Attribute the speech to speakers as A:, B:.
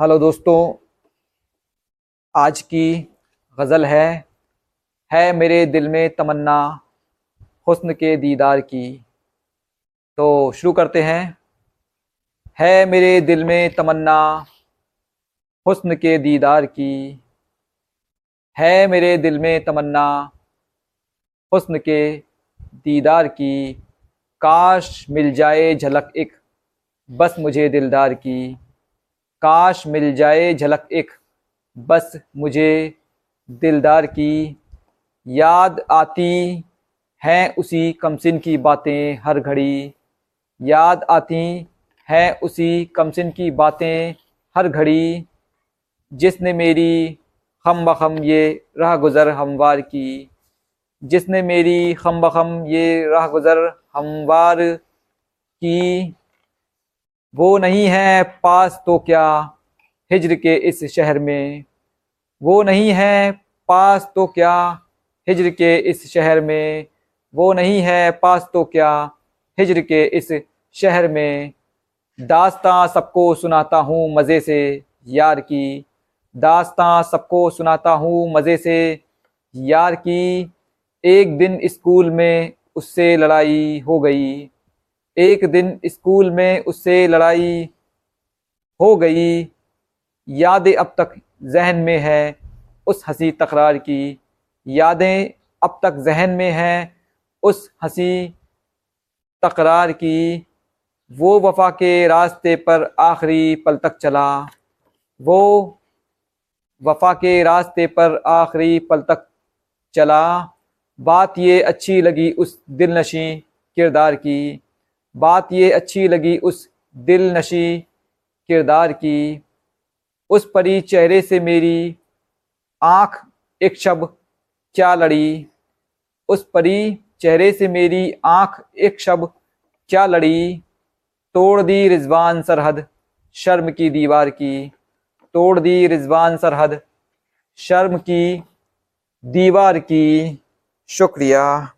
A: Hello दोस्तों, आज की गज़ल है है मेरे दिल में तमन्ना, हुस्न के दीदार की। तो शुरू करते हैं। है मेरे दिल में तमन्ना, हुस्न के दीदार की। है मेरे दिल में तमन्ना, हुस्न के दीदार की। काश मिल जाए झलक एक, बस मुझे दिलदार की। काश मिल जाए झलक एक। बस मुझे दिलदार की याद आती हैं उसी कमसिन की बातें हर घड़ी। याद आती हैं उसी कमसिन की बातें हर घड़ी। जिसने मेरी खम बखम ये राह गुज़र हमवार की। जिसने मेरी खम बखम ये राह गुज़र हमवार की। वो नहीं है पास तो क्या हिजर के इस शहर में? वो नहीं है पास तो क्या हिजर के इस शहर में? वो नहीं है पास तो क्या हिजर के इस शहर में? दास्तां सबको सुनाता हूँ मज़े से यार की। दास्तां सबको सुनाता हूँ मज़े से यार की। एक दिन स्कूल में उससे लड़ाई हो गई। एक दिन स्कूल में उससे लड़ाई हो गई। यादें अब तक जहन में है, उस हँसी तकरार की। यादें अब तक जहन में हैं, उस हँसी तकरार की। वो वफा के रास्ते पर आखिरी पल तक चला। वो वफा के रास्ते पर आखिरी पल तक चला। बात ये अच्छी लगी उस दिल नशी किरदार की। बात ये अच्छी लगी उस दिल नशी किरदार की। उस परी चेहरे से मेरी आँख एक शब क्या लड़ी। उस परी चेहरे से मेरी आँख एक शब क्या लड़ी। तोड़ दी रिजवान सरहद शर्म की दीवार की। तोड़ दी रिजवान सरहद शर्म की दीवार की। शुक्रिया।